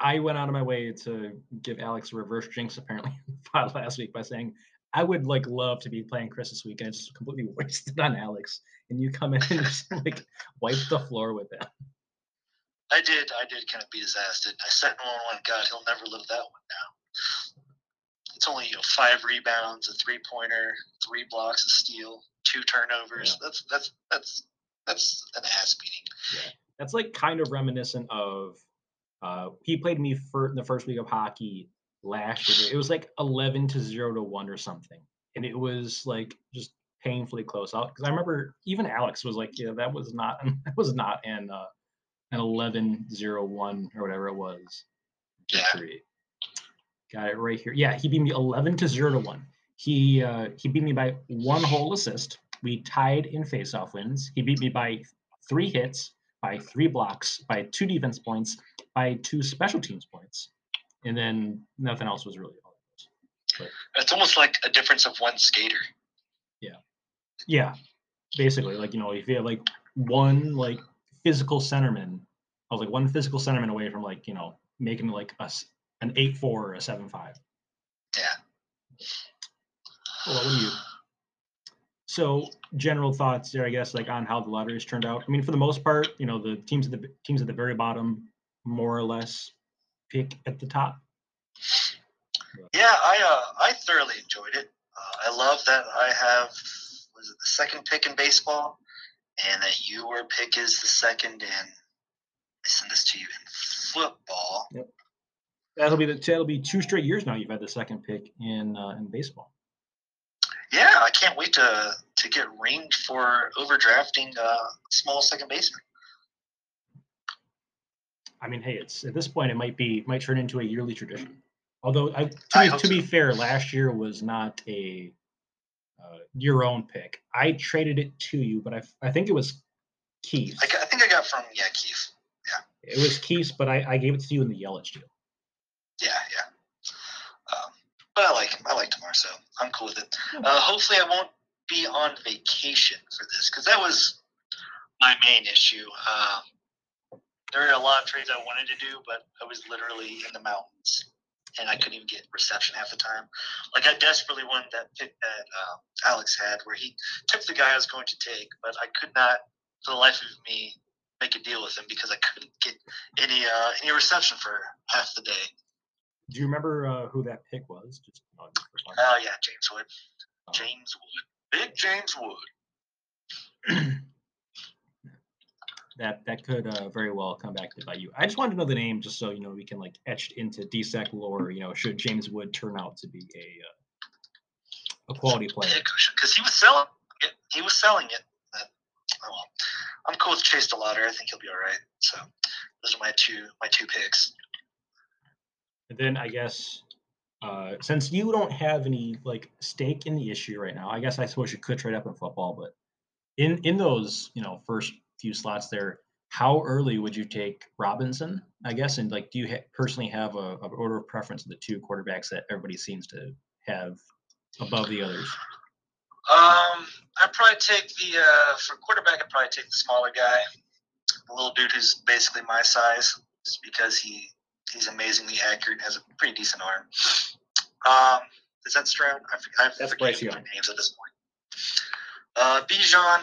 I went out of my way to give Alex a reverse jinx apparently last week by saying I would like love to be playing Chris this week, and I just completely wasted on Alex, and you come in and just like wipe the floor with him. I did. I did kind of beat his ass, didn't I? Second one, one. God, he'll never live that one down. It's only you know five rebounds, a three pointer, three blocks, a steal, two turnovers. That's that's that's that's an ass beating. That's like kind of reminiscent of uh he played me for in the first week of hockey last year. It was like eleven to zero to one or something. And it was like just painfully close out. Because I remember even Alex was like, Yeah, that was not that was not an uh an 11-0-1 or whatever it was. Yeah. Got it right here. Yeah, he beat me 11 to 0 to 1. He uh, he beat me by one whole assist. We tied in faceoff wins. He beat me by three hits, by three blocks, by two defense points, by two special teams points, and then nothing else was really all was. It's almost like a difference of one skater. Yeah, yeah, basically, like you know, if you have like one like physical centerman, I was like one physical centerman away from like you know making like us an eight four or a seven five. Yeah. Well, what do you? So, general thoughts there, I guess, like on how the lotteries turned out. I mean, for the most part, you know, the teams at the teams at the very bottom, more or less, pick at the top. Yeah, I uh, I thoroughly enjoyed it. Uh, I love that I have was it the second pick in baseball, and that your pick is the second in. I send this to you in football. Yep. That'll be the that'll be two straight years now. You've had the second pick in uh, in baseball. Yeah, I can't wait to to get ringed for overdrafting a small second baseman. I mean, hey, it's at this point it might be might turn into a yearly tradition. Although, I, to, I be, to be so. fair, last year was not a uh, your own pick. I traded it to you, but I, I think it was Keith. I, I think I got from yeah Keith. Yeah. It was Keith, but I, I gave it to you in the Yelich deal. Yeah. But I like him. I like more, so I'm cool with it. Uh, hopefully, I won't be on vacation for this because that was my main issue. Um, there were a lot of trades I wanted to do, but I was literally in the mountains and I couldn't even get reception half the time. Like I desperately wanted that pick that uh, Alex had, where he took the guy I was going to take, but I could not, for the life of me, make a deal with him because I couldn't get any uh, any reception for half the day. Do you remember uh, who that pick was? Just, uh, just for fun. Oh yeah, James Wood. Oh. James Wood. Big James Wood. that that could uh, very well come back to bite you. I just wanted to know the name, just so you know we can like etched into DSEC lore. You know, should James Wood turn out to be a uh, a quality player? Because he was selling it. He was selling it. But, oh well. I'm cool with Chase DeLauter. I think he'll be all right. So those are my two my two picks. And then I guess uh, since you don't have any like stake in the issue right now, I guess I suppose you could trade up in football, but in in those you know first few slots there, how early would you take Robinson? I guess, and like, do you ha- personally have a, a order of preference of the two quarterbacks that everybody seems to have above the others? Um, I'd probably take the uh, for quarterback. I'd probably take the smaller guy, the little dude who's basically my size, just because he he's amazingly accurate and has a pretty decent arm. Um, is that Stroud? I, forget- I That's Bryce Young. names at this point. Uh, Bijan.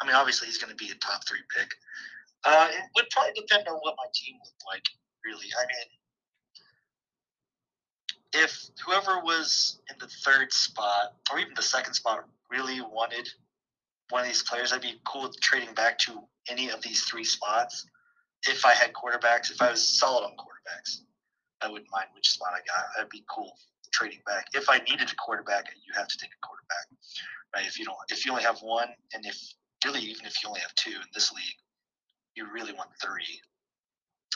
I mean, obviously he's going to be a top three pick. Uh, it would probably depend on what my team looked like. Really, I mean, if whoever was in the third spot or even the second spot really wanted one of these players, I'd be cool with trading back to any of these three spots. If I had quarterbacks, if I was solid on quarterbacks, I wouldn't mind which spot I got. That'd be cool trading back. If I needed a quarterback, you have to take a quarterback, right? If you don't, if you only have one, and if really even if you only have two in this league, you really want three.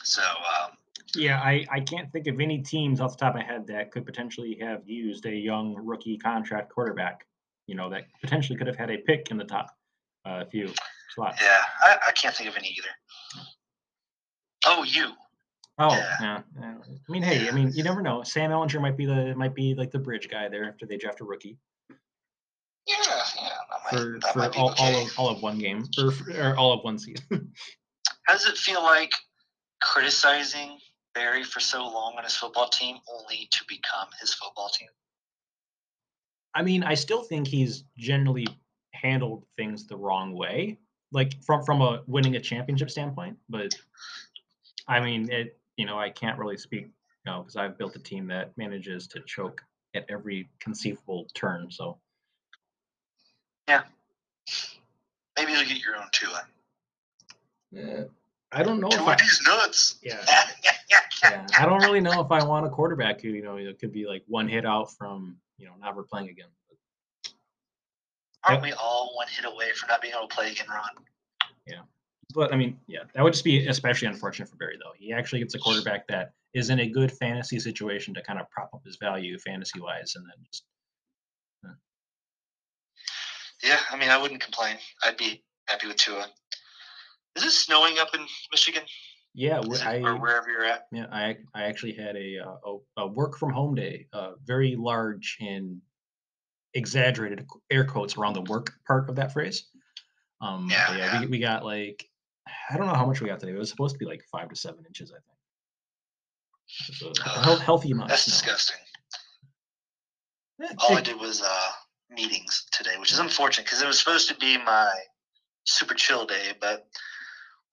So um, Yeah, I, I can't think of any teams off the top of my head that could potentially have used a young rookie contract quarterback. You know, that potentially could have had a pick in the top uh, few slots. yeah, I, I can't think of any either. Oh, you. Oh, Yeah. I mean, hey, I mean, you never know. Sam Ehlinger might be the might be like the bridge guy there after they draft a rookie Yeah, yeah. Might, for, for be all, okay. all of all of one game or, or all of one season. How does it feel like criticizing Barry for so long on his football team only to become his football team? I mean, I still think he's generally handled things the wrong way, like from from a winning a championship standpoint. But I mean, it you know I can't really speak, you know, because I've built a team that manages to choke at every conceivable turn. So yeah, Maybe you'll get your own Tua. uh, I don't know if Tua I, these nuts. yeah, yeah, I don't really know if I want a quarterback who you know it could be like one hit out from you know never playing again. Aren't we all one hit away from not being able to play again, Ron? But I mean, yeah, that would just be especially unfortunate for Barry, though. He actually gets a quarterback that is in a good fantasy situation to kind of prop up his value fantasy wise, and then just Yeah, I mean, I wouldn't complain. I'd be happy with Tua. Is it snowing up in Michigan? yeah, it- I or wherever you're at? yeah, I I actually had a uh, a, a work from home day, uh, very large and exaggerated air quotes around the work part of that phrase. Um, Yeah, yeah, yeah. We, we got like I don't know how much we got today. It was supposed to be like five to seven inches, I think. It's a Ugh, healthy amount. That's disgusting. All I did was uh, meetings today, which is unfortunate because it was supposed to be my super chill day, but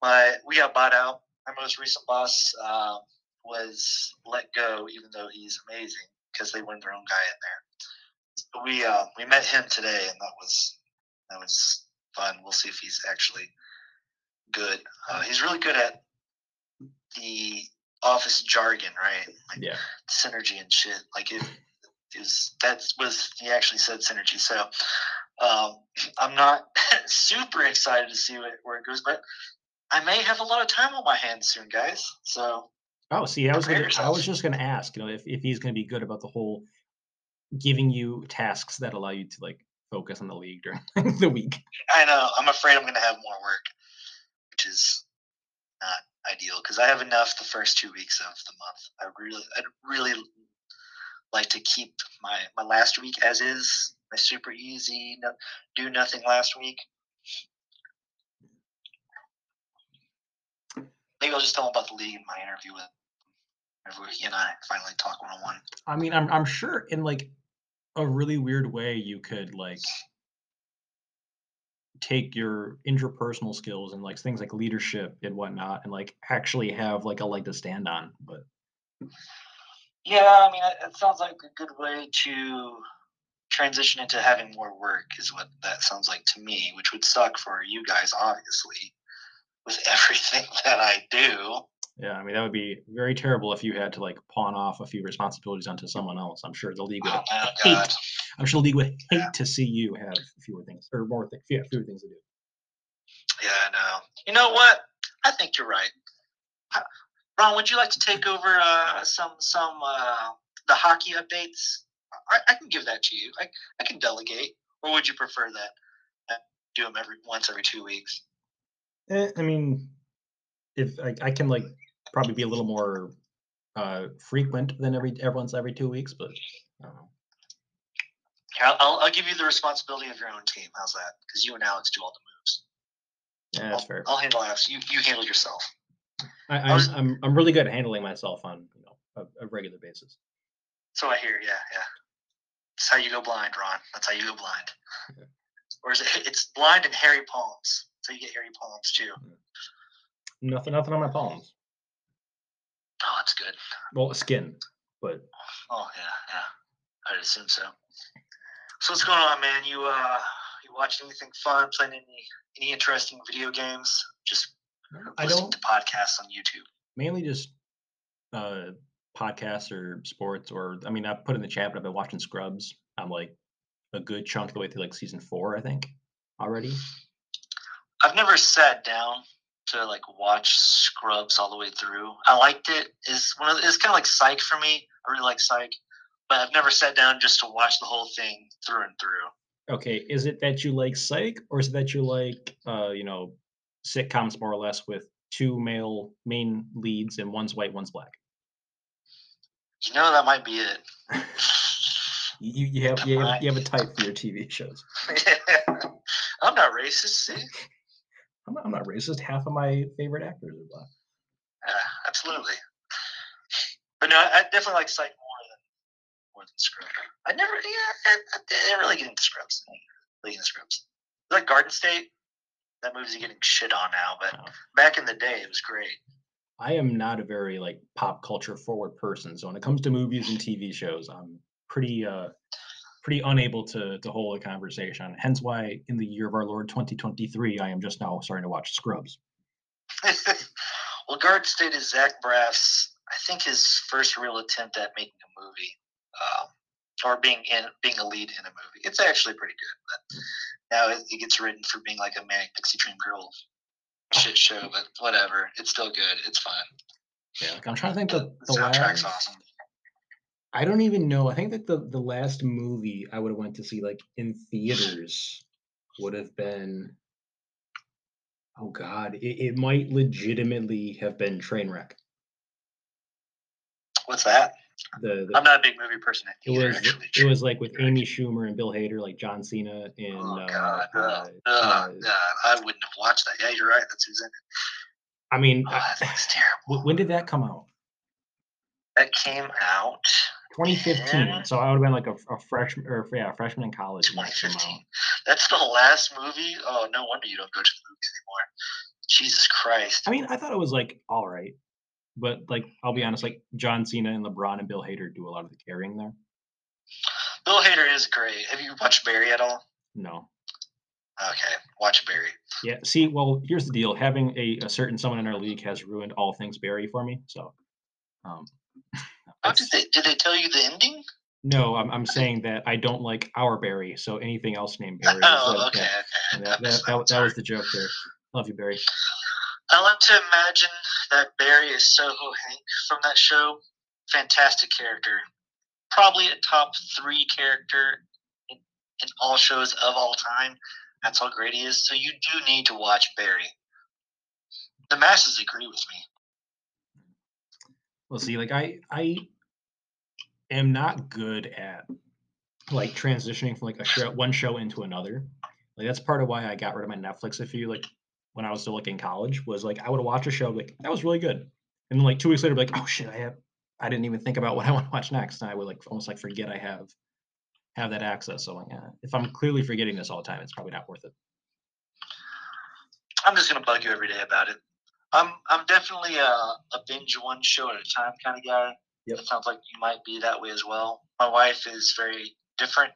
my we got bought out. My most recent boss uh, was let go, even though he's amazing because they wanted their own guy in there. We uh, we met him today, and that was that was fun. We'll see if he's actually good. Uh, he's really good at the office jargon, right? Like yeah. synergy and shit. Like it, it was that was he actually said synergy. So um, I'm not super excited to see where, where it goes, but I may have a lot of time on my hands soon, guys. So Oh, see, I was gonna, I was just gonna ask, you know, if, if he's gonna be good about the whole giving you tasks that allow you to like focus on the league during the week. I know I'm afraid I'm going to have more work, which is not ideal because I have enough the first two weeks of the month. I really, I'd really like to keep my my last week as is. My super easy, no, do nothing last week. Maybe I'll just tell him about the league in my interview with. Whenever he and I finally talk one on one. I mean, I'm I'm sure in like a really weird way you could like take your interpersonal skills and like things like leadership and whatnot and like actually have like a leg to stand on. But Yeah, I mean, it, sounds like a good way to transition into having more work, is what that sounds like to me, which would suck for you guys, obviously, with everything that I do. yeah, I mean that would be very terrible if you had to like pawn off a few responsibilities onto someone else. I'm sure the league would Oh, hate. God. I'm sure league would hate Yeah. to see you have fewer things or more things. Yeah, fewer things to do. Yeah, I know. You know what? I think you're right. Ron, would you like to take over uh, some some uh, the hockey updates? I, I can give that to you. I, I can delegate, or would you prefer that? I Do them every once every two weeks. Eh, I mean, if I, I can like probably be a little more uh frequent than every everyone's every two weeks, but I don't know. I'll, I'll, I'll give you the responsibility of your own team. How's that? Because you and Alex do all the moves. Yeah, that's I'll, fair. I'll handle Alex. You you handle yourself. I, I I'm, was- I'm I'm really good at handling myself on you know a, a regular basis. So I hear. Yeah, yeah. That's how you go blind, Ron. That's how you go blind. Yeah. Or is it? It's blind and hairy palms. So you get hairy palms too. Mm. Nothing nothing on my palms. Oh, that's good. Well, skin, but Oh yeah, yeah. I'd assume so. So what's going on, man? You uh, you watching anything fun? Playing any any interesting video games? Just I listening don't to podcasts on YouTube. mainly just uh podcasts or sports or I mean I put in the chat, but I've been watching Scrubs. I'm like a good chunk of the way through like season four, I think, already. I've never sat down to like watch Scrubs all the way through. I liked it. Is one of the, it's kind of like Psych for me. I really like Psych, but I've never sat down just to watch the whole thing through and through. Okay, is it that you like Psych, or is it that you like, uh, you know, sitcoms more or less with two male main leads and one's white, one's black? You know that might be it. You you have you have, you have a type for your TV shows. I'm not racist. See, I'm not, I'm not racist. Half of my favorite actors are black. yeah, absolutely. But no, I I definitely like Psych more than. I never, yeah, I, I didn't really get into Scrubs. Really into Scrubs. Like Garden State, that movie's getting shit on now, but Oh. back in the day, it was great. I am not a very like pop culture forward person, so when it comes to movies and TV shows, I'm pretty uh pretty unable to to hold a conversation. Hence why in the year of our Lord 2023, I am just now starting to watch Scrubs. well, Garden State is Zach Braff's, I think, his first real attempt at making a movie, um, or being in being a lead in a movie. It's actually pretty good, but now it, it gets written for being like a manic pixie dream girl shit show. But whatever, it's still good. It's fun. Yeah, like I'm trying to think the The the soundtrack's last. awesome. I don't even know. I think that the the last movie I would have went to see like in theaters would have been. Oh God, it, it might legitimately have been Trainwreck. What's that? The, the I'm not a big movie person. At it was actually. it was like with Amy Schumer and Bill Hader, like John Cena and Oh uh, God, uh, uh, God, I wouldn't have watched that. Yeah, you're right. That's who's in it. I mean, Oh, I- that terrible. when did that come out? That came out 2015. Yeah. So I would have been like a, a freshman or yeah, a freshman in college. when that came out. 2015. That's the last movie. Oh, no wonder you don't go to the movies anymore. Jesus Christ. I mean, I thought it was like all right, but like I'll be honest, like John Cena and LeBron and Bill Hader do a lot of the carrying there. Bill Hader is great. Have you watched Barry at all? No. Okay, watch Barry. Yeah. See, well, here's the deal. Having a, a certain someone in our league has ruined all things Barry for me. So, um, Oh, did they did they tell you the ending? no, I'm, I'm saying that I don't like our Barry. So anything else named Barry. Oh, okay, okay. that, that, that, that was the joke there. Love you, Barry. I like to imagine that Barry is NoHo Hank from that show. Fantastic character. Probably a top three character in, in all shows of all time. That's how great he is. So you do need to watch Barry. The masses agree with me. Well, see, like I, I am not good at like transitioning from like a show, one show into another. Like that's part of why I got rid of my Netflix. If you like, when I was still like in college, was like I would watch a show like that was really good, and then like two weeks later, be like, oh shit, I have, I didn't even think about what I want to watch next, and I would like almost like forget I have have that access. So like, if I'm clearly forgetting this all the time, it's probably not worth it. I'm just gonna bug you every day about it. I'm I'm definitely a, a binge one show at a time kind of guy. Yep. It sounds like you might be that way as well. My wife is very different.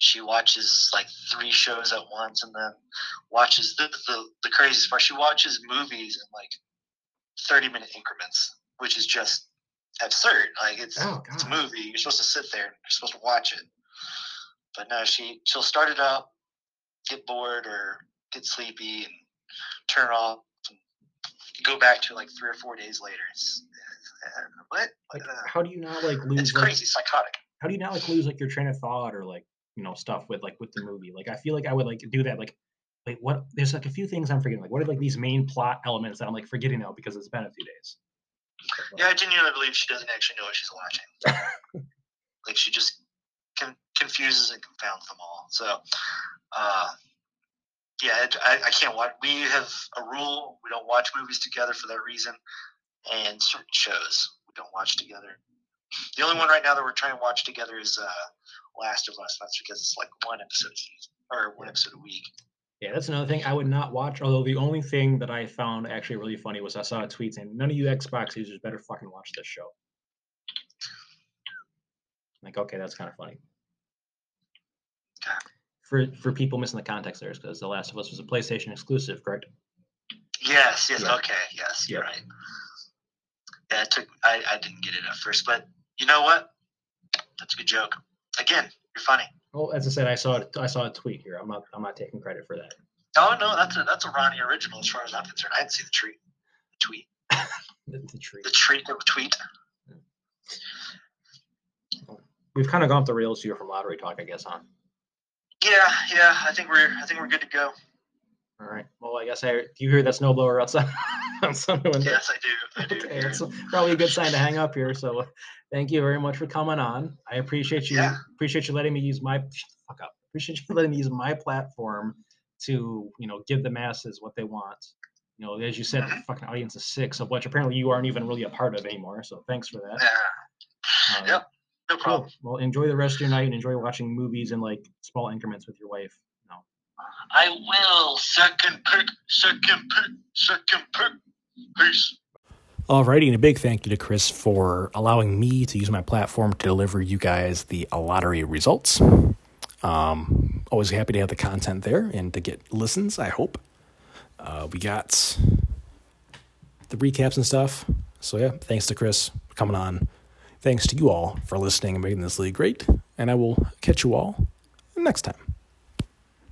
She watches like three shows at once and then watches the, the, the craziest part. She watches movies in like 30 minute increments, which is just absurd. Like it's, oh, it's a movie. You're supposed to sit there and you're supposed to watch it. But no, she she'll start it up, get bored or get sleepy and turn off and go back to like three or four days later. It's uh, what? Like, uh, how do you not like lose? It's crazy, like, psychotic. How do you not like lose like your train of thought or like you know stuff with like with the movie? Like I feel like I would like do that. Like wait, what? There's like a few things I'm forgetting. Like what are like these main plot elements that I'm like forgetting now because it's been a few days. Yeah, I genuinely believe she doesn't actually know what she's watching. like she just con- confuses and confounds them all. So, uh, yeah, I, I can't watch. We have a rule: we don't watch movies together for that reason, and certain shows we don't watch together. The only one right now that we're trying to watch together is uh, Last of Us. That's because it's like one episode or one episode a week. Yeah, that's another thing I would not watch. Although the only thing that I found actually really funny was I saw a tweet saying, "None of you Xbox users better fucking watch this show." Like, okay, that's kind of funny. For for people missing the context there, because The Last of Us was a PlayStation exclusive, correct? Yes. Yes. Yeah. Okay. Yes. You're right. Yeah, it took. I I didn't get it at first, but you know what? That's a good joke. Again, you're funny. Well, as I said, I saw it. I saw a tweet here. I'm not. I'm not taking credit for that. Oh no, that's a that's a Ronnie original as far as I'm concerned. I didn't see the tweet. The tweet. the, the treat. The treat of tweet. We've kind of gone off the rails here from lottery talk, I guess, huh? Yeah, yeah. I think we're. I think we're good to go. All right. Well, I guess I. Do you hear that snowblower outside? outside the window? Yes, I do. I do. Okay, that's probably a good sign to hang up here. So, thank you very much for coming on. I appreciate you. Yeah. Appreciate you letting me use my. Fuck up. Appreciate you letting me use my platform to you know give the masses what they want. You know, as you said, mm-hmm. the fucking audience is six, of which apparently you aren't even really a part of anymore. So thanks for that. Yeah. Um, yep. No problem. Cool. Well, enjoy the rest of your night and enjoy watching movies in like small increments with your wife. I will. Second pick, second pick, second pick. Peace. Alrighty, and a big thank you to Chris for allowing me to use my platform to deliver you guys the lottery results. Um, always happy to have the content there and to get listens, I hope. Uh, we got the recaps and stuff. So, yeah, thanks to Chris for coming on. Thanks to you all for listening and making this league great. And I will catch you all next time.